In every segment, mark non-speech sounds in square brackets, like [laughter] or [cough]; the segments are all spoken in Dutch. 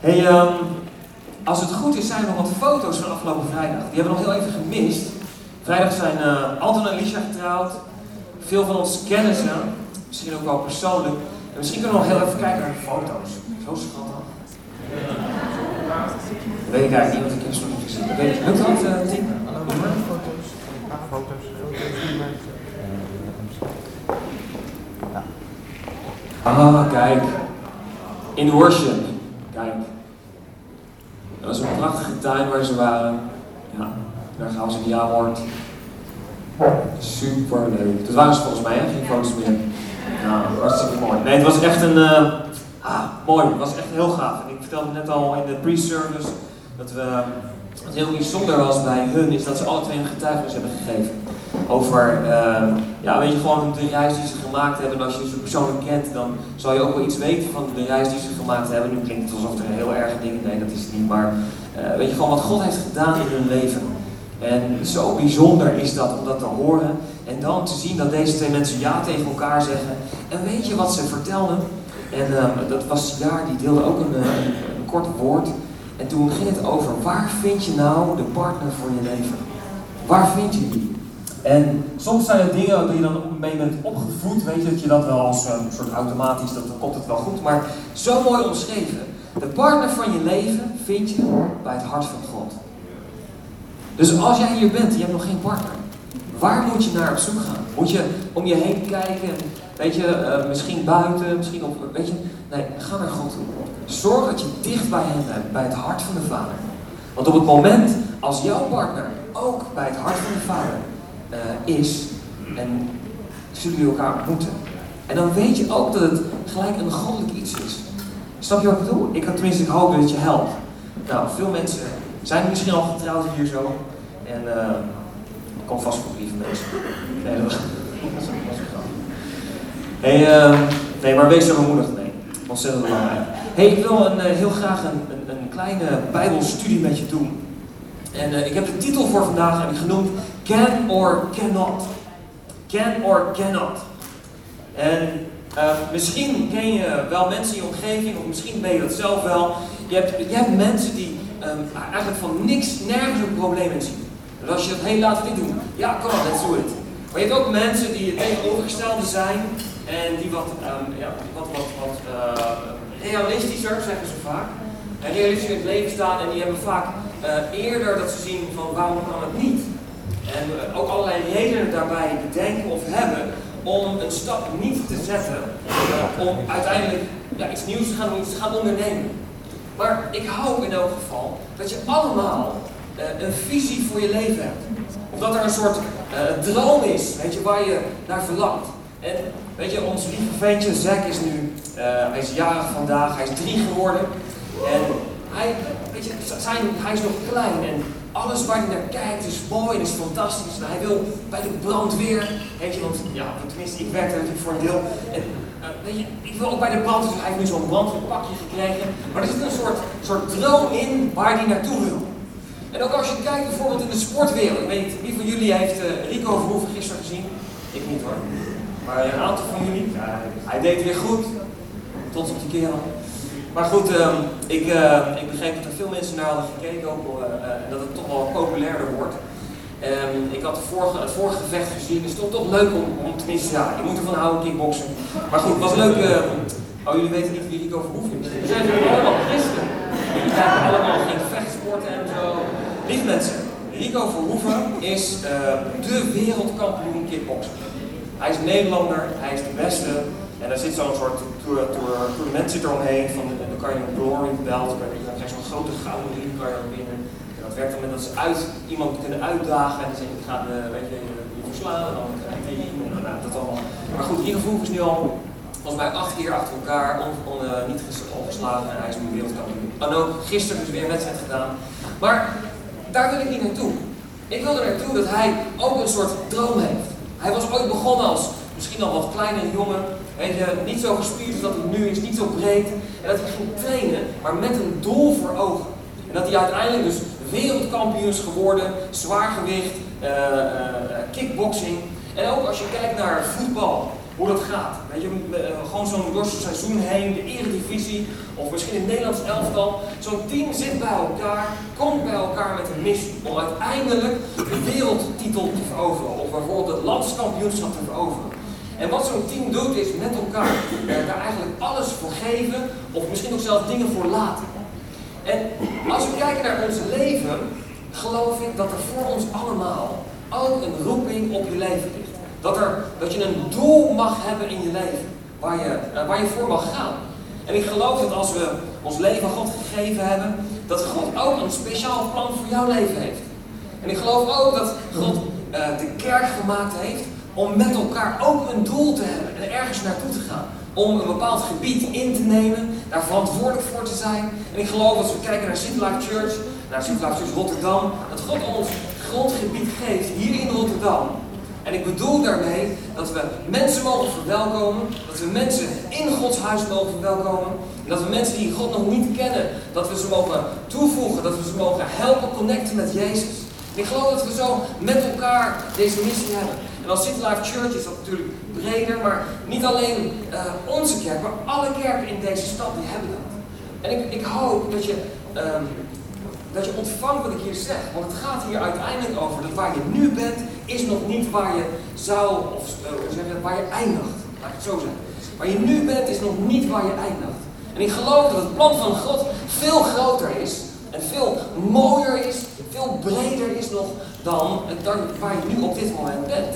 Hey, um, als het goed is, zijn er wat foto's van afgelopen vrijdag. Die hebben we nog heel even gemist. Vrijdag zijn uh, Anton en Alicia getrouwd. Veel van ons kennen ze, misschien ook wel persoonlijk. En misschien kunnen we nog heel even kijken naar de foto's. Zo schattig. Weet ik eigenlijk niet, want ik heb ze nog gezien. Weet je, lukt dat, uh, Tim? Foto's. Foto's. Ah, kijk. In worship. Kijk. Dat was een prachtige tuin waar ze waren. Ja, daar gaan ze een jaarwoord. Super leuk. Dat waren ze volgens mij, hè? geen foto's meer. Ja, hartstikke mooi. Nee, het was echt een. Uh, ah, mooi. Het was echt heel gaaf. En ik vertelde net al in de pre-service dat we. Wat heel bijzonder was bij hun, is dat ze alle twee een getuigenis hebben gegeven. Over, uh, ja, weet je, gewoon de reis die ze gemaakt hebben. En als je ze persoonlijk kent, dan zal je ook wel iets weten van de reis die ze gemaakt hebben. Nu klinkt het alsof er heel erg dingen, nee, dat is het niet. Maar uh, weet je, gewoon wat God heeft gedaan in hun leven. En zo bijzonder is dat om dat te horen. En dan te zien dat deze twee mensen ja tegen elkaar zeggen. En weet je wat ze vertelden? En uh, dat was Jaar, die deelde ook een, een, een kort woord. En toen ging het over waar vind je nou de partner voor je leven? Waar vind je die? En soms zijn er dingen die je dan mee bent opgevoed, weet je dat je dat wel als een soort automatisch, dat komt het wel goed. Maar zo mooi omschreven. De partner van je leven vind je bij het hart van God. Dus als jij hier bent en je hebt nog geen partner, waar moet je naar op zoek gaan? Moet je om je heen kijken, weet je, uh, misschien buiten, misschien op, weet je, nee, ga naar God toe. Zorg dat je dicht bij hem bent, bij het hart van de Vader. Want op het moment als jouw partner ook bij het hart van de Vader uh, is, en zullen jullie elkaar ontmoeten. En dan weet je ook dat het gelijk een goddelijk iets is. Snap je wat ik bedoel? Ik had tenminste ik hoop dat je helpt. Nou, veel mensen zijn misschien al getrouwd hier zo. En uh, er komt vast ook lieve mensen. Nee, dat was, dat was [laughs] hey, uh, nee, maar wees er bemoedigd. Ontzettend belangrijk. ik wil een, uh, heel graag een, een, kleine bijbelstudie met je doen. En uh, ik heb de titel voor vandaag genoemd Can or Cannot. Can or Cannot. En uh, misschien ken je wel mensen in je omgeving, of misschien ben je dat zelf wel. Je hebt, je hebt mensen die um, eigenlijk van niks, nergens een probleem zien. Dus als je het heel laat niet doen, ja, kom on, let's do it. Maar je hebt ook mensen die het tegenovergestelde zijn en die wat, um, ja, wat, wat, wat uh, realistischer, zeggen ze vaak. En realistisch in het leven staan en die hebben vaak uh, eerder dat ze zien van waarom kan het niet. En uh, ook allerlei redenen daarbij bedenken of hebben om een stap niet te zetten. Om uiteindelijk ja, iets nieuws te gaan doen, iets te gaan ondernemen. Maar ik hoop in elk geval dat je allemaal een visie voor je leven hebt. Of dat er een soort droom is, weet je, waar je naar verlangt. En weet je, ons lieve ventje Zack is nu, hij is jarig vandaag, hij is drie geworden. En hij, weet je, zijn, hij is nog klein en alles waar hij naar kijkt is mooi en is fantastisch. Hij wil bij de brandweer, weet je, want ja, tenminste, ik werk daar natuurlijk voor een deel. En, uh, weet je, ik wil ook bij de brandweer, dus hij heeft nu zo'n brandweerpakje gekregen. Maar er zit een soort, soort droom in waar hij naartoe wil. En ook als je kijkt bijvoorbeeld in de sportwereld, ik weet niet, wie van jullie heeft uh, Rico Verhoeven gisteren gezien? Ik niet hoor. Maar een aantal van jullie, hij deed weer goed. Tot op die kerel. Maar goed, um, ik, uh, ik begreep dat er veel mensen naar hadden gekeken ook, uh, uh, en dat het toch wel populairder wordt. Um, ik had de vorige, het vorige gevecht gezien, dus het is toch, toch leuk om, om tenminste, ja, je moet ervan houden, kickboksen. Maar goed, het was leuk. oh, jullie weten niet wie Rico Verhoeven is. We zijn natuurlijk allemaal christen. Jullie kijken allemaal geen vechtsporten en zo. Lief mensen, Rico Verhoeven is de wereldkampioen kickboksen. Hij is Nederlander, hij is de beste. En er zit zo'n soort tournament zit eromheen, van, en dan kan je een glory belt, dan krijg je zo'n grote gouden ring kan je dan winnen. En dat werkt dan met dat ze uit, iemand kunnen uitdagen en dan zeggen, ik ga de, weet je, je verslaan en dan krijg je die, dat allemaal. Maar goed, Rico Verhoeven is nu al volgens mij acht keer achter elkaar on, on, uh, niet ongeslagen en hij is nu wereldkampioen. En ook gisteren dus weer een wedstrijd gedaan. Maar daar wil ik niet naartoe. Ik wil er naartoe dat hij ook een soort droom heeft. Hij was ooit begonnen als misschien al wat kleinere jongen, weet je, niet zo gespierd als dat hij nu is, niet zo breed. En dat hij ging trainen, maar met een doel voor ogen. En dat hij uiteindelijk dus wereldkampioen is geworden, zwaargewicht, uh, kickboxing. En ook als je kijkt naar voetbal, hoe dat gaat. Weet je, uh, gewoon zo'n door seizoen heen, de eredivisie, of misschien het Nederlands elftal. Zo'n team zit bij elkaar, komt bij elkaar met een missie om uiteindelijk de wereldtitel te veroveren. Of bijvoorbeeld het landskampioenschap te veroveren. En wat zo'n team doet is met elkaar daar eigenlijk alles voor geven, of misschien ook zelfs dingen voor laten. En als we kijken naar ons leven, geloof ik dat er voor ons allemaal ook een roeping op je leven ligt. Dat, er, dat je een doel mag hebben in je leven, waar je, uh, waar je voor mag gaan. En ik geloof dat als we ons leven God gegeven hebben, dat God ook een speciaal plan voor jouw leven heeft. En ik geloof ook dat God uh, de kerk gemaakt heeft om met elkaar ook een doel te hebben en ergens naartoe te gaan. Om een bepaald gebied in te nemen, daar verantwoordelijk voor te zijn. En ik geloof als we kijken naar City Life Church, naar City Life Church Rotterdam, dat God ons grondgebied geeft hier in Rotterdam. En ik bedoel daarmee dat we mensen mogen verwelkomen, dat we mensen in Gods huis mogen verwelkomen. En dat we mensen die God nog niet kennen, dat we ze mogen toevoegen, dat we ze mogen helpen connecten met Jezus. Ik geloof dat we zo met elkaar deze missie hebben. En als City Life Church is dat natuurlijk breder, maar niet alleen uh, onze kerk, maar alle kerken in deze stad die hebben dat. En ik, ik hoop dat je um, dat je ontvangt wat ik hier zeg. Want het gaat hier uiteindelijk over dat waar je nu bent, is nog niet waar je zou, of uh, zeggen, waar je eindigt. Laat ik het zo zeggen. Waar je nu bent, is nog niet waar je eindigt. En ik geloof dat het plan van God veel groter is en veel mooier is, veel breder is nog dan, dan waar je nu op dit moment bent.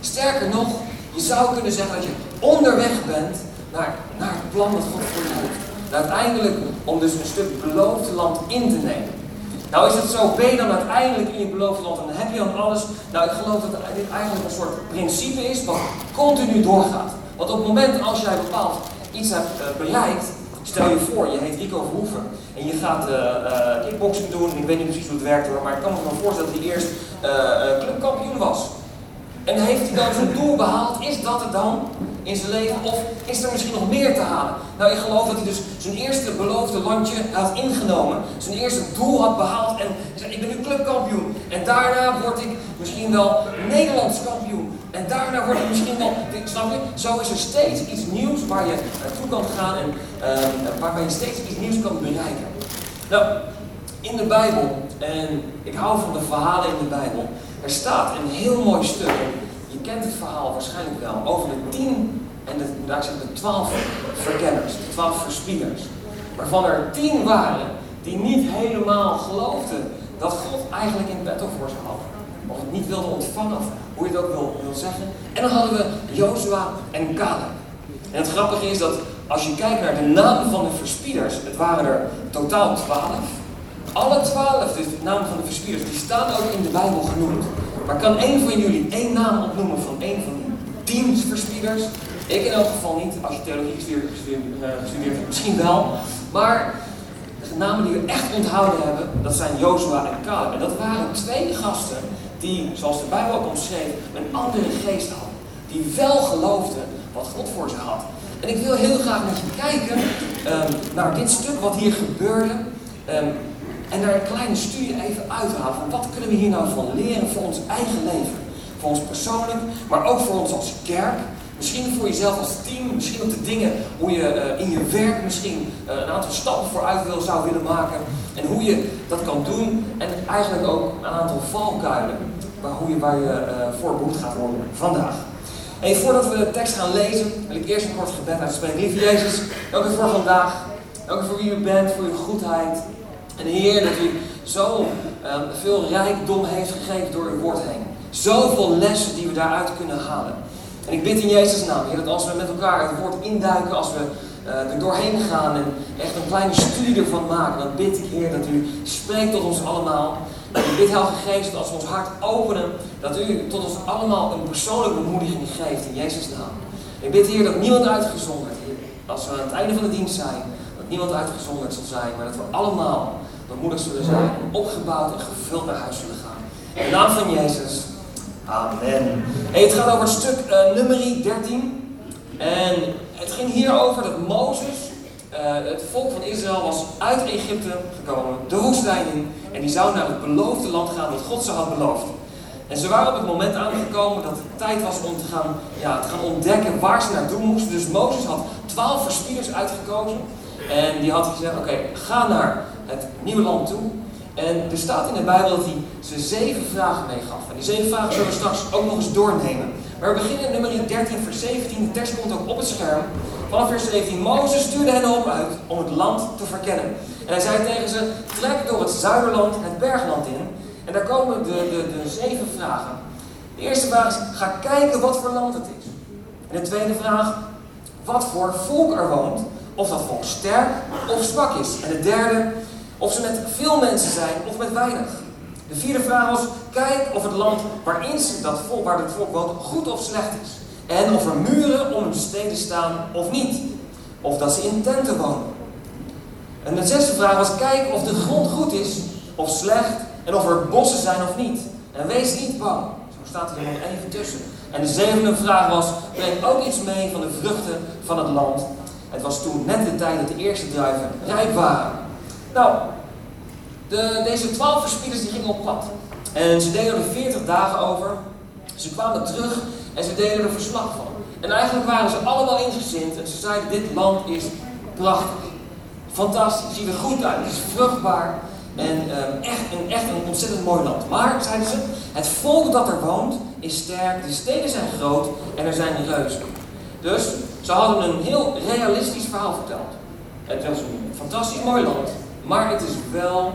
Sterker nog, je zou kunnen zeggen dat je onderweg bent naar, naar het plan dat God voor je heeft. Uiteindelijk om dus een stuk beloofd land in te nemen. Nou is het zo, ben je dan uiteindelijk in je beloofde land en heb je dan alles. Nou, ik geloof dat dit eigenlijk een soort principe is wat continu doorgaat. Want op het moment als jij bepaald iets hebt uh, bereikt, stel je voor, je heet Rico Verhoeven en je gaat uh, uh, kickboxing doen, ik weet niet precies hoe het werkt hoor, maar ik kan me wel voorstellen dat hij eerst clubkampioen was. En heeft hij dan zijn doel behaald? Is dat het dan in zijn leven? Of is er misschien nog meer te halen? Nou, ik geloof dat hij dus zijn eerste beloofde landje had ingenomen. Zijn eerste doel had behaald. En zei, ik ben nu clubkampioen. En daarna word ik misschien wel Nederlands kampioen. En daarna word ik misschien wel... [laughs] Snap je? Zo is er steeds iets nieuws waar je naartoe kan gaan. En uh, waarbij je steeds iets nieuws kan bereiken. Nou, in de Bijbel, en ik hou van de verhalen in de Bijbel... Er staat een heel mooi stuk, kent het verhaal waarschijnlijk wel, over de tien en de, daar zijn de twaalf verkenners, de twaalf verspieders. Waarvan er tien waren die niet helemaal geloofden dat God eigenlijk in petto voor ze had. Of het niet wilde ontvangen, hoe je het ook wil, wil zeggen. En dan hadden we Jozua en Caleb. En het grappige is dat als je kijkt naar de namen van de verspieders, het waren er totaal twaalf. Alle twaalf, dus de naam van de verspieders, die staan ook in de Bijbel genoemd. Maar kan één van jullie één naam opnoemen van één van die tien verspieders? Ik in elk geval niet, als je theologie gestudeerd, gestudeerd hebt, misschien wel. Maar de namen die we echt onthouden hebben, dat zijn Jozua en Caleb. En dat waren twee gasten die, zoals de Bijbel ook omschreef, een andere geest hadden. Die wel geloofden wat God voor ze had. En ik wil heel graag met je kijken um, naar dit stuk wat hier gebeurde. Um, en daar een kleine studie even uithalen van wat kunnen we hier nou van leren voor ons eigen leven. Voor ons persoonlijk, maar ook voor ons als kerk. Misschien voor jezelf als team, misschien op de dingen hoe je uh, in je werk misschien uh, een aantal stappen vooruit wil, zou willen maken. En hoe je dat kan doen. En eigenlijk ook een aantal valkuilen waar, hoe je, waar je uh, voor behoed gaat worden vandaag. En voordat we de tekst gaan lezen, wil ik eerst een kort gebed uitspreken. Lieve Jezus, dank u voor vandaag. Dank u voor wie u bent, voor uw goedheid. En Heer, dat u zo um, veel rijkdom heeft gegeven door uw woord heen. Zoveel lessen die we daaruit kunnen halen. En ik bid in Jezus' naam, Heer, dat als we met elkaar het woord induiken, als we uh, er doorheen gaan en echt een kleine studie ervan maken, dan bid ik, Heer, dat u spreekt tot ons allemaal. En ik bid, Heilige Geest, dat als we ons hart openen, dat u tot ons allemaal een persoonlijke bemoediging geeft in Jezus' naam. Ik bid, Heer, dat niemand uitgezonderd, Heer, als we aan het einde van de dienst zijn, dat niemand uitgezonderd zal zijn, maar dat we allemaal bemoedigd zullen zijn, opgebouwd en gevuld naar huis zullen gaan. In de naam van Jezus. Amen. Hey, het gaat over het stuk uh, nummer 13. En het ging hier over dat Mozes, uh, het volk van Israël, was uit Egypte gekomen, de woestijn in. En die zou naar het beloofde land gaan dat God ze had beloofd. En ze waren op het moment aangekomen dat het tijd was om te gaan, ja, te gaan ontdekken waar ze naartoe moesten. Dus Mozes had twaalf verspieders uitgekozen. En die had gezegd, oké, ga naar het nieuwe land toe. En er staat in de Bijbel dat hij ze zeven vragen meegaf. En die zeven vragen zullen we straks ook nog eens doornemen. Maar we beginnen in nummer 13, vers 17. De tekst komt ook op het scherm. Vanaf vers 17. Mozes stuurde hen op uit om het land te verkennen. En hij zei tegen ze, trek door het zuiderland het bergland in. En daar komen de, de, de zeven vragen. De eerste vraag is, ga kijken wat voor land het is. En de tweede vraag, wat voor volk er woont. Of dat volk sterk of zwak is. En de derde, of ze met veel mensen zijn of met weinig. De vierde vraag was, kijk of het land waarin ze dat volk, waar het volk woont goed of slecht is. En of er muren om hun steden staan of niet. Of dat ze in tenten wonen. En de zesde vraag was, kijk of de grond goed is of slecht. En of er bossen zijn of niet. En wees niet bang. Zo staat er nog even tussen. En de zevende vraag was, breng ook iets mee van de vruchten van het land. Het was toen net de tijd dat de eerste druiven rijp waren. Nou, de, deze twaalf verspieders die gingen op pad. En ze deden er veertig dagen over. Ze kwamen terug en ze deden er verslag van. En eigenlijk waren ze allemaal ingezind en ze zeiden, dit land is prachtig. Fantastisch, ziet er goed uit, het is vruchtbaar. En um, echt, een, echt een ontzettend mooi land. Maar, zeiden ze, het volk dat er woont is sterk, de steden zijn groot en er zijn reuzen. Dus ze hadden een heel realistisch verhaal verteld. Het was een fantastisch mooi land, maar het is wel,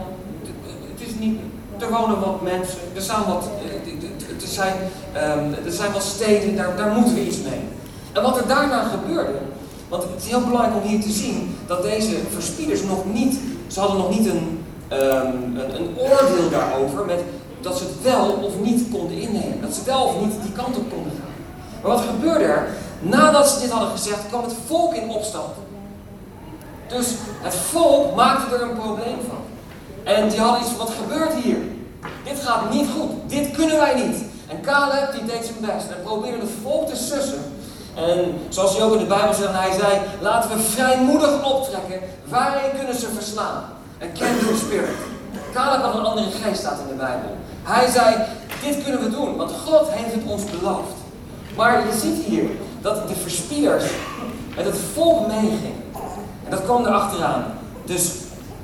het is niet, er wonen wat mensen, er zijn wat, er zijn, um, er zijn wat steden, daar, daar moeten we iets mee. En wat er daarna gebeurde, want het is heel belangrijk om hier te zien dat deze verspieders nog niet, ze hadden nog niet een, um, een, een oordeel daarover met dat ze het wel of niet konden innemen. Dat ze wel of niet die kant op konden gaan. Maar wat gebeurde er? Nadat ze dit hadden gezegd, kwam het volk in opstand. Dus het volk maakte er een probleem van. En die hadden iets van, wat gebeurt hier? Dit gaat niet goed. Dit kunnen wij niet. En Caleb die deed zijn best en probeerde het volk te sussen. En zoals hij ook in de Bijbel zegt, hij zei, laten we vrijmoedig optrekken. Waarin kunnen ze verslaan? Een can spirit. Caleb had een andere geest staat in de Bijbel. Hij zei, dit kunnen we doen, want God heeft het ons beloofd. Maar je ziet hier dat de verspieders met het volk meeging. Dat kwam er achteraan. Dus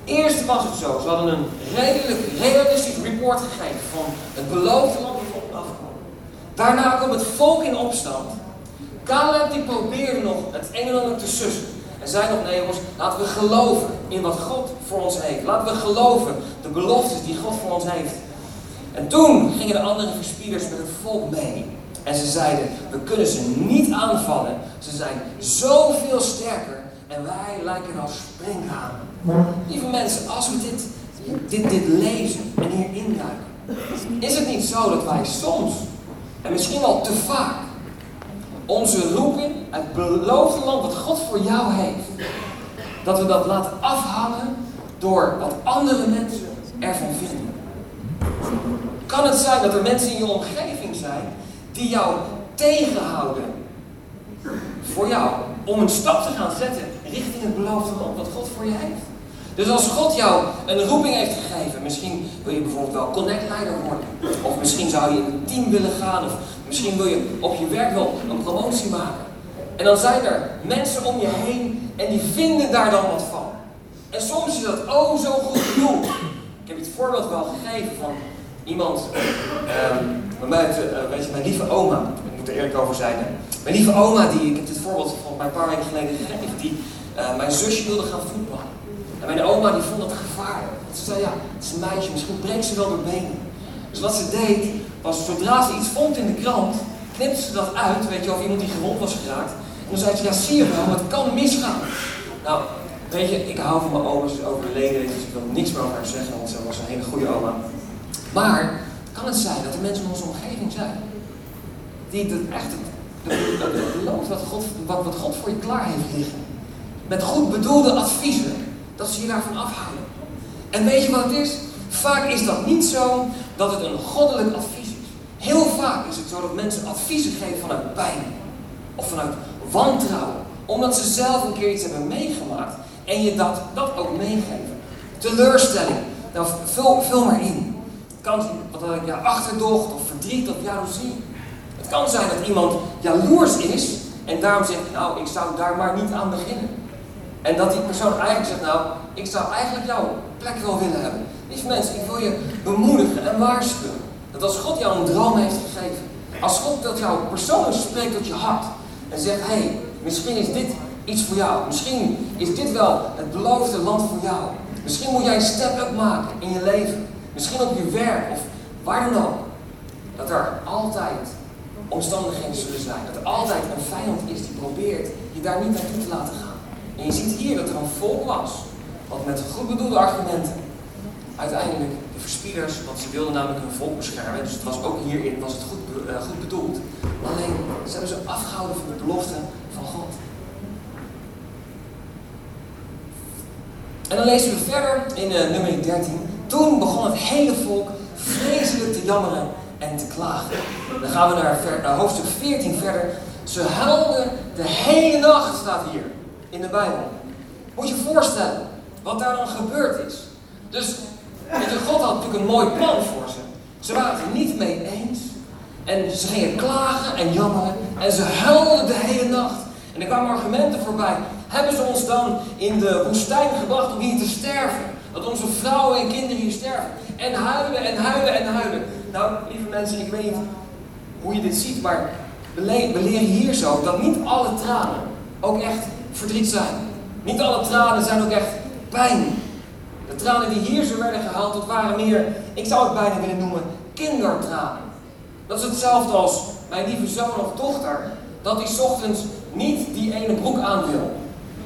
eerst was het zo, ze hadden een redelijk realistisch report gegeven van het beloofde land dat op afkwam. Daarna kwam het volk in opstand. Caleb die probeerde nog het een en ander te sussen. En zei nog, nee jongens, laten we geloven in wat God voor ons heeft. Laten we geloven de beloftes die God voor ons heeft. En toen gingen de andere verspieders met het volk mee. En ze zeiden, we kunnen ze niet aanvallen. Ze zijn zoveel sterker en wij lijken als springhanen. Lieve mensen, als we dit, dit, dit lezen en hier induiken, is het niet zo dat wij soms, en misschien wel te vaak, onze roeping, het beloofde land wat God voor jou heeft, dat we dat laten afhangen door wat andere mensen ervan vinden. Kan het zijn dat er mensen in je omgeving zijn die jou tegenhouden voor jou om een stap te gaan zetten richting het beloofde land wat God voor je heeft? Dus als God jou een roeping heeft gegeven, misschien wil je bijvoorbeeld wel connectleider worden, of misschien zou je in een team willen gaan, of misschien wil je op je werk wel een promotie maken. En dan zijn er mensen om je heen en die vinden daar dan wat van. En soms is dat oh zo goed bedoeld. Ik heb het voorbeeld wel gegeven van iemand, weet je, mijn lieve oma, ik moet er eerlijk over zijn. Mijn lieve oma, die, ik heb dit voorbeeld van een paar weken geleden gegeven, die uh, mijn zusje wilde gaan voetballen. En mijn oma die vond dat gevaarlijk. Ze zei, ja, het is een meisje, misschien breekt ze wel door benen. Dus wat ze deed, was zodra ze iets vond in de krant, knipte ze dat uit, weet je, of iemand die gewond was geraakt. En dan zei ze, ja, zie je wel, het kan misgaan. Nou, weet je, ik hou van mijn oma, ze is overleden, dus ik wil niks meer over haar zeggen, want ze was een hele goede oma. Maar, kan het zijn dat er mensen in onze omgeving zijn, die het echt wat God, wat, wat God voor je klaar heeft liggen, met goed bedoelde adviezen, dat ze je daarvan afhouden. En weet je wat het is? Vaak is dat niet zo dat het een goddelijk advies is. Heel vaak is het zo dat mensen adviezen geven vanuit pijn of vanuit wantrouwen, omdat ze zelf een keer iets hebben meegemaakt en je dat, dat ook meegeven. Teleurstelling, nou vul, vul maar in. Kans, wat had ik, ja, achterdocht of verdriet of jaloezie. Het kan zijn dat iemand jaloers is en daarom zegt, nou, ik zou daar maar niet aan beginnen. En dat die persoon eigenlijk zegt, nou, ik zou eigenlijk jouw plek wel willen hebben. Lieve mensen, ik wil je bemoedigen en waarschuwen. Dat als God jou een droom heeft gegeven, als God dat jou persoonlijk spreekt tot je hart en zegt, hé, hey, misschien is dit iets voor jou. Misschien is dit wel het beloofde land voor jou. Misschien moet jij een step-up maken in je leven. Misschien op je werk of waar dan ook. Dat er altijd omstandigheden zullen zijn. Dat er altijd een vijand is die probeert je daar niet naartoe te laten gaan. En je ziet hier dat er een volk was. Wat met goed bedoelde argumenten uiteindelijk de verspieders, want ze wilden namelijk hun volk beschermen. Dus het was ook hierin was het goed, uh, goed bedoeld. Alleen ze hebben ze afgehouden van de belofte van God. En dan lezen we verder in uh, nummer 13. Toen begon het hele volk vreselijk te jammeren en te klagen. Dan gaan we naar, naar hoofdstuk 14 verder. Ze huilden de hele nacht, staat hier in de Bijbel. Moet je voorstellen wat daar dan gebeurd is. Dus God had natuurlijk een mooi plan voor ze. Ze waren het er niet mee eens. En ze gingen klagen en jammeren. En ze huilden de hele nacht. En er kwamen argumenten voorbij. Hebben ze ons dan in de woestijn gebracht om hier te sterven? Dat onze vrouwen en kinderen hier sterven. En huilen en huilen en huilen. Nou, lieve mensen, ik weet niet hoe je dit ziet, maar we leren hier zo dat niet alle tranen ook echt verdriet zijn. Niet alle tranen zijn ook echt pijn. De tranen die hier zo werden gehaald, dat waren meer, ik zou het bijna willen noemen, kindertranen. Dat is hetzelfde als mijn lieve zoon of dochter, dat hij ochtends niet die ene broek aan wil.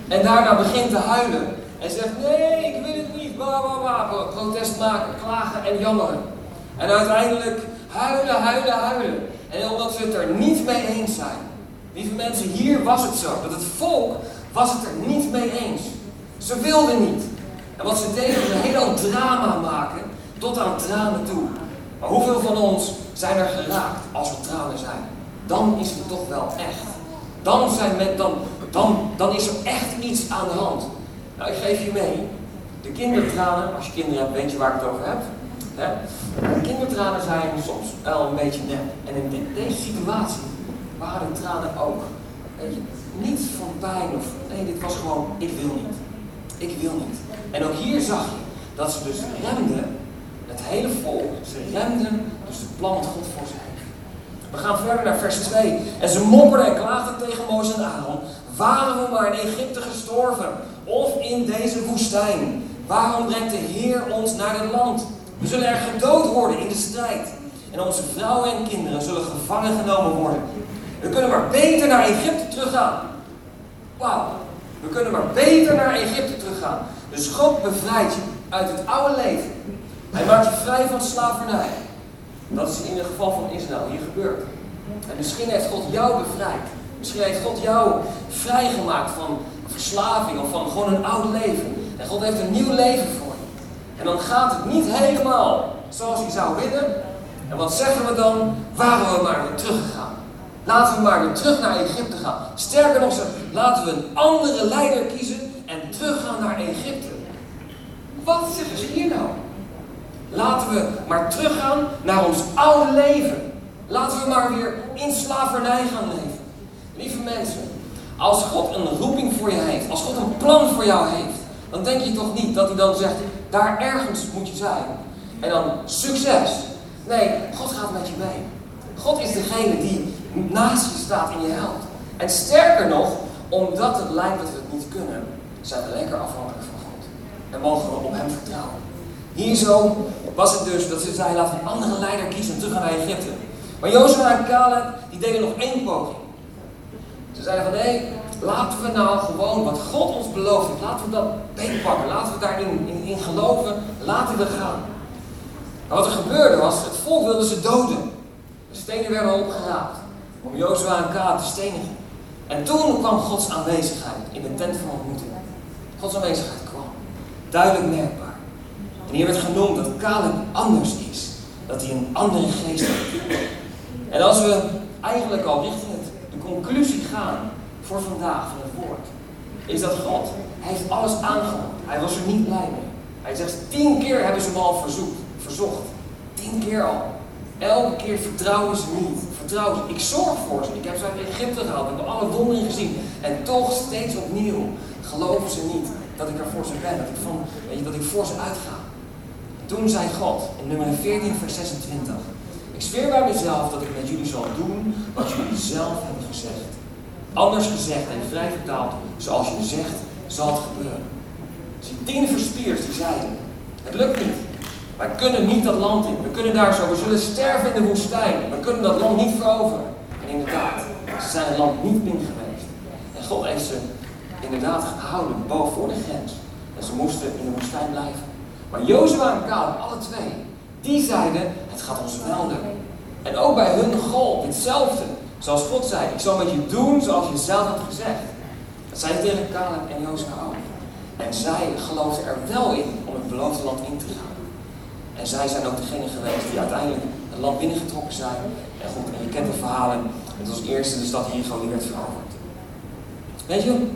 En daarna begint te huilen. En zegt, nee, ik wil het niet, bla bla bla. Protest maken, klagen en jammeren. En uiteindelijk huilen, huilen, huilen. En omdat ze het er niet mee eens zijn. Lieve mensen, hier was het zo. Dat het volk was het er niet mee eens. Ze wilden niet. En wat ze deden was een heel drama maken. Tot aan tranen toe. Maar hoeveel van ons zijn er geraakt als er tranen zijn? Dan is het toch wel echt. Dan, zijn met, dan, dan, dan is er echt iets aan de hand. Nou, ik geef je mee. De kindertranen, als je kinderen hebt, weet je waar ik het over heb. Hè? De kindertranen zijn soms wel een beetje nep. En in deze situatie waren tranen ook. Weet je, niet van pijn of nee, dit was gewoon, ik wil niet. Ik wil niet. En ook hier zag je dat ze dus remden, het hele volk, ze remden dus het plan God voor heeft. We gaan verder naar vers 2. En ze mopperden en klaagden tegen Mozes en Aaron. Waren we maar in Egypte gestorven of in deze woestijn? Waarom brengt de Heer ons naar dit land? We zullen er gedood worden in de strijd. En onze vrouwen en kinderen zullen gevangen genomen worden. We kunnen maar beter naar Egypte teruggaan. Wauw. We kunnen maar beter naar Egypte teruggaan. Dus God bevrijdt je uit het oude leven. Hij maakt je vrij van slavernij. Dat is in het geval van Israël hier gebeurd. En misschien heeft God jou bevrijd. Misschien heeft God jou vrijgemaakt van verslaving of van gewoon een oud leven. En God heeft een nieuw leven voor je. En dan gaat het niet helemaal zoals je zou willen. En wat zeggen we dan? Waren we maar weer teruggegaan. Laten we maar weer terug naar Egypte gaan. Sterker nog, laten we een andere leider kiezen en teruggaan naar Egypte. Wat zeggen ze hier nou? Laten we maar teruggaan naar ons oude leven. Laten we maar weer in slavernij gaan leven. Lieve mensen, als God een roeping voor je heeft, als God een plan voor jou heeft, dan denk je toch niet dat hij dan zegt, daar ergens moet je zijn. En dan succes. Nee, God gaat met je mee. God is degene die naast je staat en je helpt. En sterker nog, omdat het lijkt dat we het niet kunnen, zijn we lekker afhankelijk van God. En mogen we op Hem vertrouwen. Hier zo was het dus dat ze zei, we een andere leider kiezen en terug naar Egypte. Maar Jozua en Caleb, die deden nog één poging. Ze zeiden van, hé, laten we nou gewoon wat God ons beloofd heeft, laten we dat beetpakken, laten we daarin in, in geloven, laten we gaan. Maar wat er gebeurde was, het volk wilde ze doden. De stenen werden opgeraapt om Jozua en Caleb te stenigen. En toen kwam Gods aanwezigheid in de tent van ontmoeting. Gods aanwezigheid kwam. Duidelijk merkbaar. En hier werd genoemd dat Caleb anders is. Dat hij een andere geest heeft. En als we eigenlijk al richting de conclusie gaan voor vandaag van het woord. Is dat God heeft alles aangenomen. Hij was er niet blij mee. Hij zegt tien keer hebben ze hem al verzoekt, verzocht. Tien keer al. Elke keer vertrouwen ze niet. Vertrouwen ze. Ik zorg voor ze. Ik heb ze uit Egypte gehaald. We hebben alle wonderen gezien. En toch steeds opnieuw geloven ze niet dat ik er voor ze ben. Dat ik, van, weet je, dat ik voor ze uitga. Toen zei God in nummer 14, vers 26. Ik zweer bij mezelf dat ik met jullie zal doen wat jullie zelf hebben gezegd. Anders gezegd en vrij vertaald, zoals je zegt, zal het gebeuren. Dus die tien verspiers die zeiden, het lukt niet. Wij kunnen niet dat land in. We kunnen daar zo, we zullen sterven in de woestijn. We kunnen dat land niet veroveren. En inderdaad, ze zijn het land niet binnen geweest. En God heeft ze inderdaad gehouden boven voor de grens. En ze moesten in de woestijn blijven. Maar Jozua en Caleb, alle twee, die zeiden, het gaat ons wel doen. En ook bij hun gold hetzelfde. Zoals God zei, ik zal met je doen zoals je zelf had gezegd. Dat zei tegen Caleb en Jozua ook. En zij geloofden er wel in om het beloofde land in te gaan. En zij zijn ook degene geweest die uiteindelijk het land binnengetrokken zijn. En goed, en je kent de verhalen. Het was eerste de stad Jericho die werd veroverd. Weet je,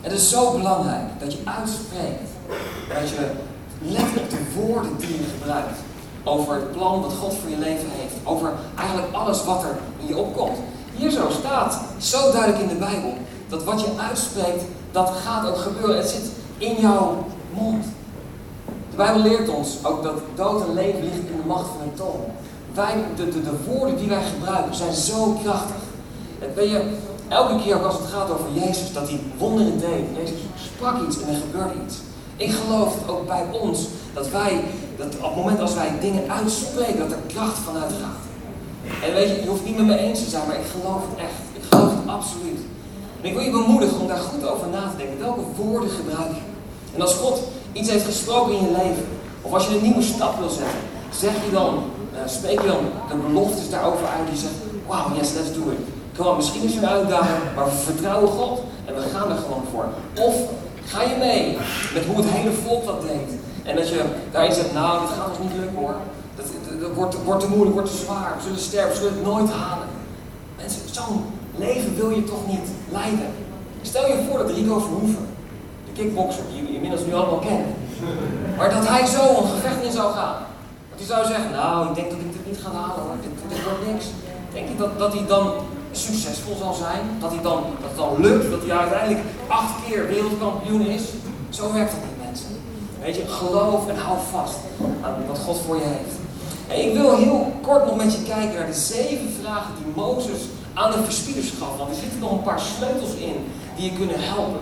het is zo belangrijk dat je uitspreekt. Dat je let op de woorden die je gebruikt. Over het plan dat God voor je leven heeft. Over eigenlijk alles wat er in je opkomt. Hier zo staat, zo duidelijk in de Bijbel, dat wat je uitspreekt, dat gaat ook gebeuren. Het zit in jouw mond. De Bijbel leert ons ook dat dood en leven ligt in de macht van een tong. Wij, de, de, de woorden die wij gebruiken zijn zo krachtig. Weet je, elke keer als het gaat over Jezus, dat hij wonderen deed. Jezus sprak iets en er gebeurde iets. Ik geloof ook bij ons dat wij, dat op het moment als wij dingen uitspreken, dat er kracht vanuit gaat. En weet je, je hoeft niet met me eens te zijn, maar ik geloof het echt. Ik geloof het absoluut. En ik wil je bemoedigen om daar goed over na te denken. Welke woorden gebruik je? En als God iets heeft gesproken in je leven, of als je een nieuwe stap wil zetten, zeg je dan, uh, spreek je dan de beloftes daarover uit die zegt, wow, yes, let's do it. Kom, misschien is een uitdaging, maar we vertrouwen God en we gaan er gewoon voor. Of ga je mee met hoe het hele volk dat deed. En dat je daarin zegt, nou, dit gaat ons niet lukken hoor. Dat, wordt, wordt te moeilijk, wordt te zwaar. We zullen sterven, we zullen het nooit halen. Mensen, zo'n leven wil je toch niet leiden. Stel je voor dat Rico Verhoeven, kickboxer die jullie inmiddels nu allemaal kennen, maar dat hij zo een gevecht in zou gaan. Dat hij zou zeggen, nou, ik denk dat ik dit niet ga halen hoor, dit, dit wordt niks. Denk je dat, dat hij dan succesvol zal zijn? Dat, hij dan, dat het dan lukt, dat hij uiteindelijk acht keer wereldkampioen is? Zo werkt het niet, mensen. Weet je, geloof en hou vast aan wat God voor je heeft. En ik wil heel kort nog met je kijken naar de zeven vragen die Mozes aan de verspieders gaf. Want er zitten nog een paar sleutels in die je kunnen helpen.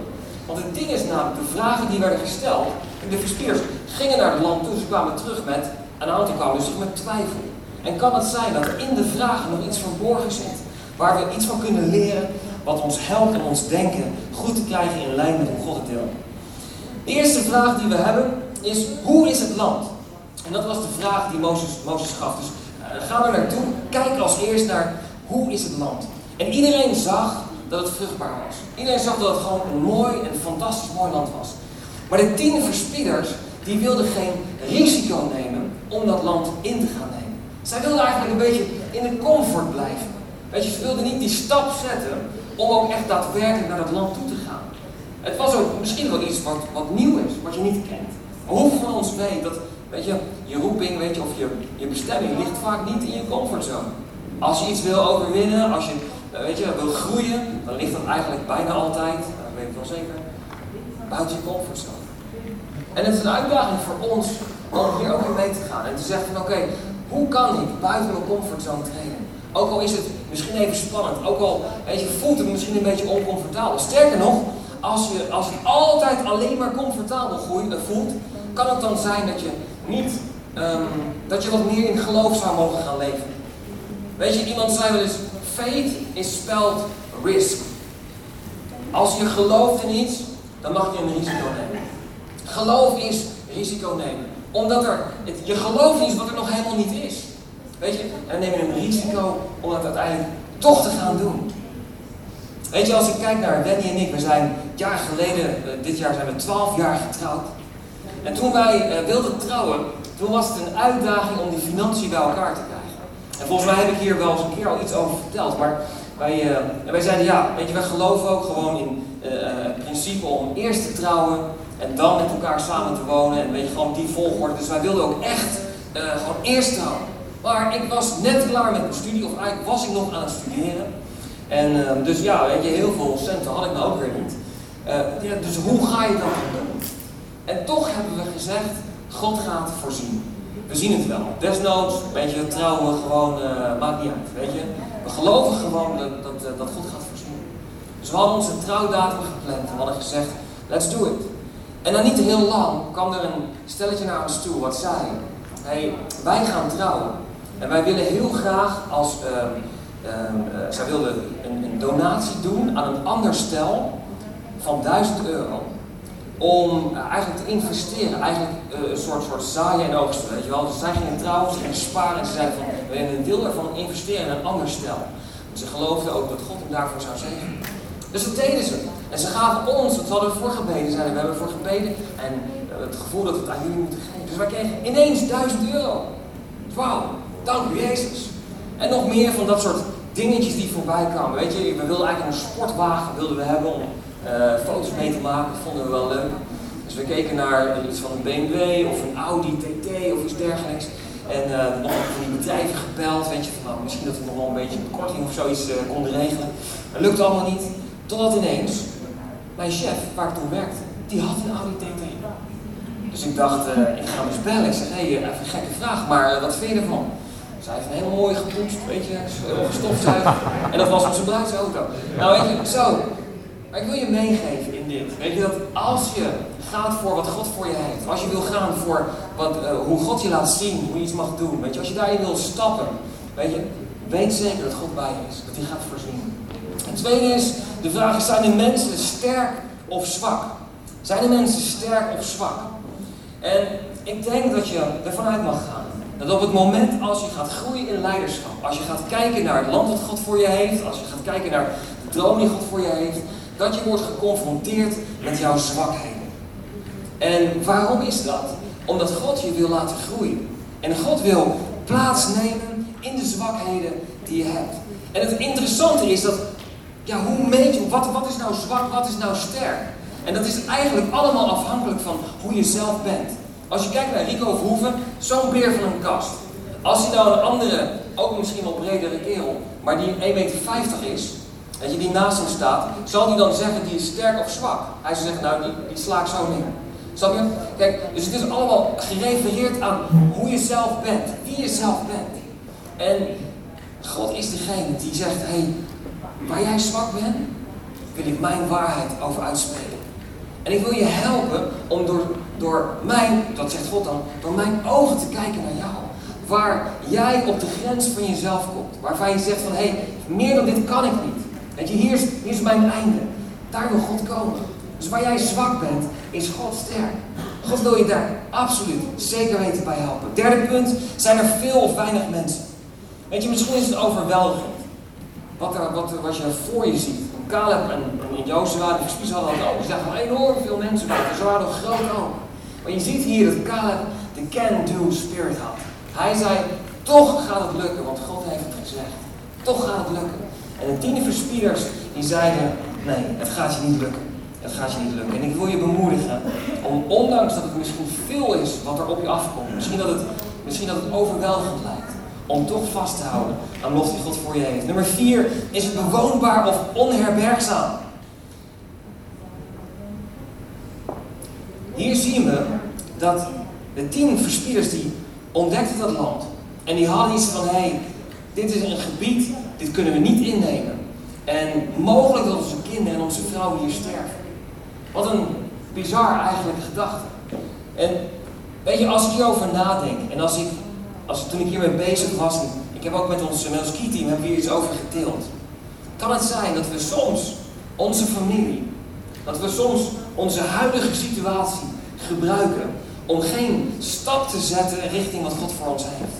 Want het ding is namelijk, de vragen die werden gesteld, de verspieders gingen naar het land toe, ze kwamen terug met, een aantal dus met twijfel. En kan het zijn dat in de vragen nog iets verborgen zit, waar we iets van kunnen leren, wat ons helpt en ons denken goed te krijgen in lijn met hoe God het wil. De eerste vraag die we hebben is, hoe is het land? En dat was de vraag die Mozes, Mozes gaf. Dus uh, ga er naartoe, kijk als eerst naar hoe is het land. En iedereen zag dat het vruchtbaar was. Iedereen zag dat het gewoon een mooi en fantastisch mooi land was. Maar de tien verspieders, die wilden geen risico nemen om dat land in te gaan nemen. Zij wilden eigenlijk een beetje in de comfort blijven. Weet je, ze wilden niet die stap zetten om ook echt daadwerkelijk naar dat land toe te gaan. Het was ook misschien wel iets wat, wat nieuw is, wat je niet kent. Maar hoeveel van ons weet dat, weet je, je roeping, weet je, of je, je bestemming ligt vaak niet in je comfortzone. Als je iets wil overwinnen, als je, weet je, wil groeien, dan ligt dat eigenlijk bijna altijd, dat weet ik wel zeker, buiten je comfortzone. En het is een uitdaging voor ons om hier ook in mee te gaan en te zeggen oké, hoe kan ik buiten mijn comfortzone treden? Ook al is het misschien even spannend, ook al weet je, voelt het misschien een beetje oncomfortabel. Sterker nog, als je, als je altijd alleen maar comfortabel voelt, kan het dan zijn dat je niet, um, dat je wat meer in geloof zou mogen gaan leven. Weet je, iemand zei wel eens, faith is spelled risk. Als je gelooft in iets, dan mag je een risico nemen. Geloof is risico nemen. Omdat er, het, je gelooft in iets wat er nog helemaal niet is. Weet je, en dan neem je een risico om het uiteindelijk toch te gaan doen. Weet je, als ik kijk naar Wendy en ik, we zijn jaar geleden, dit jaar zijn we 12 jaar getrouwd. En toen wij uh, wilden trouwen, toen was het een uitdaging om die financiën bij elkaar te krijgen. En volgens mij heb ik hier wel eens een keer al iets over verteld, maar wij, uh, wij zeiden ja, weet je, wij geloven ook gewoon in uh, het principe om eerst te trouwen en dan met elkaar samen te wonen en weet je, gewoon die volgorde. Dus wij wilden ook echt gewoon eerst trouwen. Maar ik was net klaar met mijn studie, of eigenlijk was ik nog aan het studeren. En dus ja, weet je, heel veel centen had ik nou ook weer niet. Eh, ja, dus hoe ga je dat doen? En toch hebben we gezegd, God gaat voorzien. We zien het wel. Desnoods, weet je, trouwen gewoon, uh, maakt niet uit, weet je. We geloven gewoon dat, dat, dat God gaat voorzien. Dus we hadden onze trouwdatum gepland en we hadden gezegd, let's do it. En dan niet heel lang kwam er een stelletje naar ons toe wat zei, wij gaan trouwen. En wij willen heel graag als, uh, uh, zij wilden een, een, donatie doen aan een ander stel van 1000 euro. Om uh, eigenlijk te investeren, eigenlijk een soort, soort zaaien en oogsten, weet je wel. Dus zij gingen trouwen, ze gingen sparen en ze zeiden van, we willen een deel daarvan investeren in een ander stel. Ze geloofden ook dat God hem daarvoor zou zegenen. Dus dat deden ze. En ze gaven ons, wat we hadden voor gebeden, zeiden we hebben voor gebeden en het gevoel dat we het aan jullie moeten geven. Dus wij kregen ineens 1000 euro. Wauw, dank Jezus. En nog meer van dat soort dingetjes die voorbij kwamen. Weet je, we wilden eigenlijk een sportwagen wilden we hebben om foto's mee te maken. Vonden we wel leuk. Dus we keken naar iets van een BMW of een Audi TT of iets dergelijks. En uh, nog van die bedrijven gebeld, weet je, van nou, misschien dat we nog wel een beetje een korting of zoiets uh, konden regelen. Dat lukte allemaal niet. Totdat ineens mijn chef, waar ik toen werkte, die had een Audi TT. Dus ik dacht, uh, ik ga hem eens bellen. Ik zeg, hé, hey, even een gekke vraag, maar wat vind je ervan? Zij heeft een heel mooi gepoetst, weet je, gestofzuigd. en dat was onze bruidsauto. Nou, weet je, zo. Maar ik wil je meegeven in dit. Weet je, dat als je gaat voor wat God voor je heeft, als je wil gaan voor wat, uh, hoe God je laat zien, hoe je iets mag doen, weet je, als je daarin wil stappen, weet je, weet zeker dat God bij je is, dat hij gaat voorzien. Het tweede is, de vraag is, zijn de mensen sterk of zwak? Zijn de mensen sterk of zwak? En ik denk dat je ervan uit mag gaan. Dat op het moment als je gaat groeien in leiderschap, als je gaat kijken naar het land dat God voor je heeft, als je gaat kijken naar de droom die God voor je heeft, dat je wordt geconfronteerd met jouw zwakheden. En waarom is dat? Omdat God je wil laten groeien. En God wil plaatsnemen in de zwakheden die je hebt. En het interessante is dat, ja, hoe meet je, wat, wat is nou zwak, wat is nou sterk? En dat is eigenlijk allemaal afhankelijk van hoe je zelf bent. Als je kijkt naar Rico Verhoeven, zo'n beer van een kast. Als hij nou een andere, ook misschien wel bredere kerel, maar die 1,50 meter is, dat je, die naast hem staat, zal hij dan zeggen die is sterk of zwak? Hij zou zeggen, nou die, die sla ik zo neer. Snap je? Kijk, dus het is allemaal gerefereerd aan hoe je zelf bent, wie je zelf bent. En God is degene die zegt, hé, hey, waar jij zwak bent, wil ik mijn waarheid over uitspreken. En ik wil je helpen om door, door mijn, dat zegt God dan, door mijn ogen te kijken naar jou. Waar jij op de grens van jezelf komt. Waarvan je zegt van, hé, hey, meer dan dit kan ik niet. Weet je, hier is, mijn einde. Daar wil God komen. Dus waar jij zwak bent, is God sterk. God wil je daar absoluut zeker weten bij helpen. Derde punt, zijn er veel of weinig mensen. Weet je, misschien is het overweldigend. Wat, er, wat, wat je voor je ziet. Caleb en, en Jozua, de verspies hadden dat ook. Ze zagen enorm veel mensen bij. Ze waren nog groot ook. Maar je ziet hier dat Caleb de can-do spirit had. Hij zei, toch gaat het lukken, want God heeft het gezegd. Toch gaat het lukken. En de tien verspieders, die zeiden, nee, het gaat je niet lukken. Het gaat je niet lukken. En ik wil je bemoedigen om, ondanks dat het misschien veel is wat er op je afkomt, misschien dat het, misschien dat het overweldigend lijkt, om toch vast te houden aan wat die God voor je heeft. Nummer vier, is het bewoonbaar of onherbergzaam? Hier zien we dat de tien verspieders die ontdekten dat land. En die hadden iets van, hé, hey, dit is een gebied, dit kunnen we niet innemen. En mogelijk dat onze kinderen en onze vrouwen hier sterven. Wat een bizar eigenlijk gedachte. En weet je, als ik hierover nadenk en als ik, als, toen ik hiermee bezig was, en ik heb ook met ons, met ons key-team hebben hier iets over gedeeld. Kan het zijn dat we soms onze familie, dat we soms onze huidige situatie gebruiken om geen stap te zetten richting wat God voor ons heeft.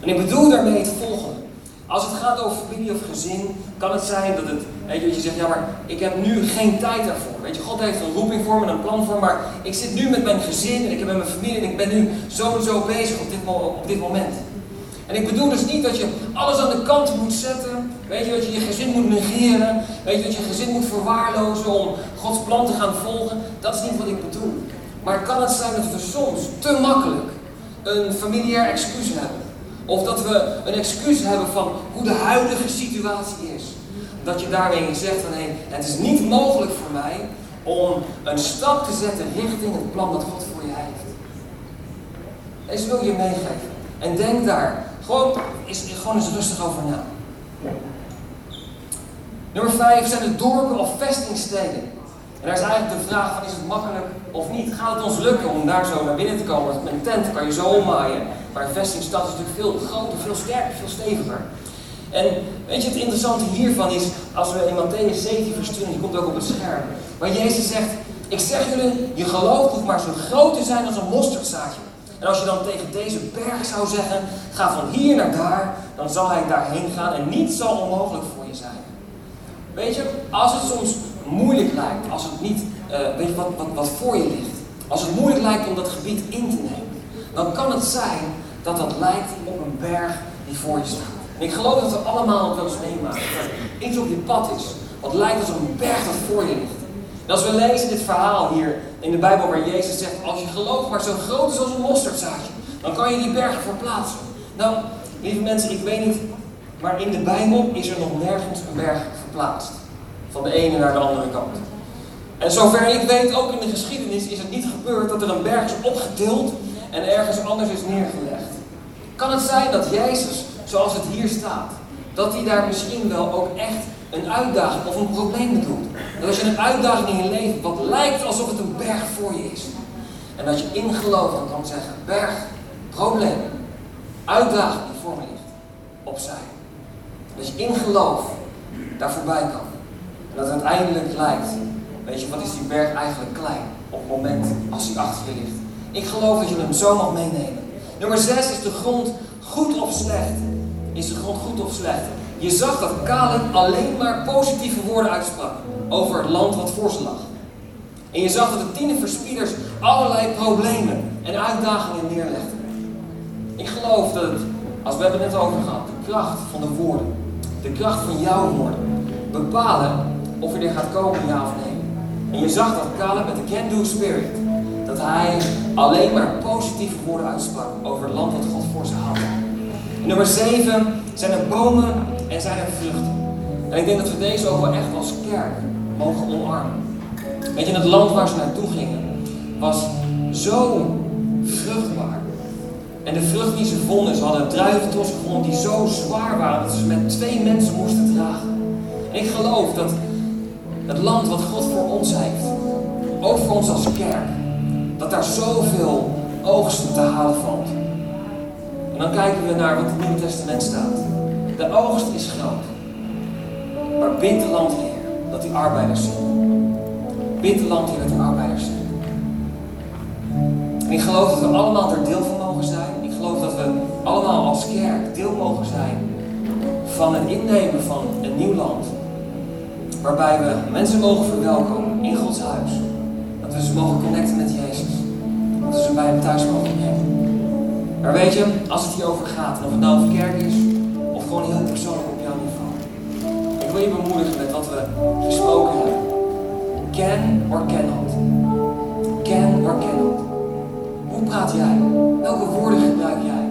En ik bedoel daarmee het volgende. Als het gaat over familie of gezin, kan het zijn dat het, weet je, dat je zegt, ja maar ik heb nu geen tijd daarvoor. Weet je, God heeft een roeping voor me, een plan voor me, maar ik zit nu met mijn gezin en ik heb met mijn familie en ik ben nu zo en zo bezig op dit, op dit moment. En ik bedoel dus niet dat je alles aan de kant moet zetten. Weet je, dat je je gezin moet negeren. Weet je, dat je gezin moet verwaarlozen om Gods plan te gaan volgen. Dat is niet wat ik bedoel. Maar kan het zijn dat we soms te makkelijk een familiair excuus hebben Of dat we een excuus hebben van hoe de huidige situatie is. Dat je daarmee zegt van hé, het is niet mogelijk voor mij om een stap te zetten richting het plan dat God voor je heeft. Deze wil je meegeven. En denk daar gewoon, is, gewoon eens rustig over na. Nummer 5 zijn de dorpen of vestingsteden. En daar is eigenlijk de vraag van is het makkelijk of niet? Gaat het ons lukken om daar zo naar binnen te komen? Met een tent kan je zo ommaaien. Maar een vestingstad is natuurlijk veel groter, veel sterker, veel steviger. En weet je, het interessante hiervan is, als we in Matthäus 17 vers 20, die komt ook op het scherm, waar Jezus zegt, ik zeg jullie, je geloof hoeft maar zo groot te zijn als een mosterdzaadje. En als je dan tegen deze berg zou zeggen, ga van hier naar daar, dan zal hij daarheen gaan en niets zal onmogelijk voor je zijn. Weet je, als het soms moeilijk lijkt, als het niet, uh, weet je wat, wat, wat voor je ligt, als het moeilijk lijkt om dat gebied in te nemen, dan kan het zijn dat dat lijkt op een berg die voor je staat. En ik geloof dat we allemaal wel eens meemaken, dat iets op je pad is, wat lijkt als een berg dat voor je ligt. En als we lezen dit verhaal hier in de Bijbel waar Jezus zegt, als je geloof maar zo groot is als een mosterdzaadje, dan kan je die bergen verplaatsen. Nou, lieve mensen, ik weet niet, maar in de Bijbel is er nog nergens een berg verplaatst. Van de ene naar de andere kant. En zover ik weet, ook in de geschiedenis, is het niet gebeurd dat er een berg is opgetild en ergens anders is neergelegd. Kan het zijn dat Jezus, zoals het hier staat, dat hij daar misschien wel ook echt een uitdaging of een probleem bedoelt? Dat als je een uitdaging in je leven wat lijkt alsof het een berg voor je is. En dat je in geloof dan kan zeggen, berg, probleem, uitdaging die voor me ligt, opzij. Dat je in geloof daar voorbij kan. En dat het uiteindelijk lijkt, weet je, wat is die berg eigenlijk klein op het moment als hij achter je ligt. Ik geloof dat je hem zo mag meenemen. Nummer 6 is de grond goed of slecht. Is de grond goed of slecht? Je zag dat Caleb alleen maar positieve woorden uitsprak over het land wat voor ze lag. En je zag dat de tien verspieders allerlei problemen en uitdagingen neerlegden. Ik geloof dat het, als we hebben het net over gehad, de kracht van de woorden, de kracht van jouw woorden, bepalen of je er gaat komen, ja of nee. En je zag dat Caleb met de can-do spirit, dat hij alleen maar positieve woorden uitsprak over het land wat God voor ze had. nummer 7 zijn er bomen en zijn er vruchten. En ik denk dat we deze ook wel echt als kerk mogen omarmen. Weet je, het land waar ze naartoe gingen was zo vruchtbaar. En de vrucht die ze vonden, ze hadden druiventros gevonden die zo zwaar waren dat ze met twee mensen moesten dragen. En ik geloof dat het land wat God voor ons heeft, ook voor ons als kerk, dat daar zoveel oogsten te halen valt. En dan kijken we naar wat het Nieuwe Testament staat. De oogst is groot. Maar bid de landheer dat die arbeiders zijn. Bid de landheer dat die arbeiders zijn. En ik geloof dat we allemaal er deel van mogen zijn. Ik geloof dat we allemaal als kerk deel mogen zijn van het innemen van een nieuw land. Waarbij we mensen mogen verwelkomen in Gods huis. Dat we ze mogen connecten met Jezus. Dat ze bij hem thuis mogen brengen. Maar weet je, als het hier over gaat, of het nou over kerk is, of gewoon heel persoonlijk op jouw niveau. Ik wil je bemoedigen met wat we gesproken hebben. Can or cannot. Can or cannot. Hoe praat jij? Welke woorden gebruik jij?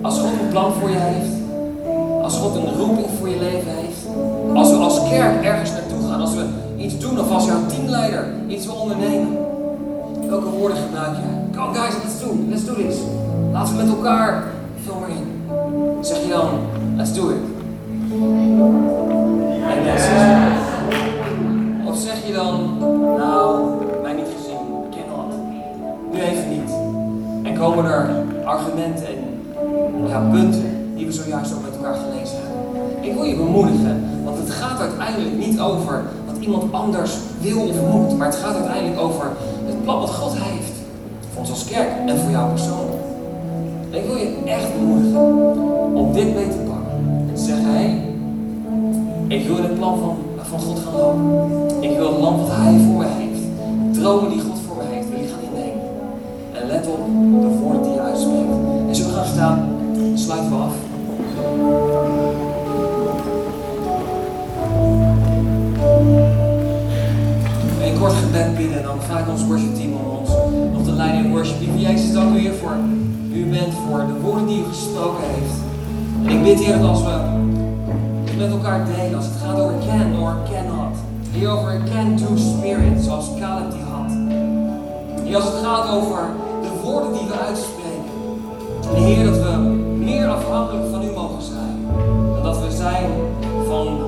Als God een plan voor je heeft, als God een roeping voor je leven heeft, als we als kerk ergens naartoe gaan, als we iets doen of als jouw teamleider iets wil ondernemen, welke woorden gebruik jij? Come guys, let's do. Let's do this. Laten we met elkaar, vul maar in. Zeg je dan, let's do it. En dan of zeg je dan, nou, mij niet gezien, cannot. Nu even niet. En komen er argumenten en punten die we zojuist ook met elkaar gelezen hebben. Ik wil je bemoedigen, want het gaat uiteindelijk niet over wat iemand anders wil of moet, maar het gaat uiteindelijk over wat God heeft. Voor ons als kerk en voor jou persoonlijk. En ik wil je echt bemoedigen om dit mee te pakken. En zeggen, hé, ik wil het plan van, van God gaan lopen. Ik wil het land wat Hij voor me heeft. Dromen die God voor me heeft, wil ik gaan innemen. En let op de woorden die je uitspreekt. En zo gaan staan, sluiten we af. Gebed binnen en dan vraag ons worship team om ons nog te leiden in worship. Lieve Jezus, dank u hier voor u bent voor de woorden die u gesproken heeft. En ik bid, Heer, dat als we met elkaar delen, als het gaat over can or cannot, Heer, over can do spirit, zoals Caleb die had. Heer, als het gaat over de woorden die we uitspreken. En Heer, dat we meer afhankelijk van u mogen zijn. Dan dat we zijn van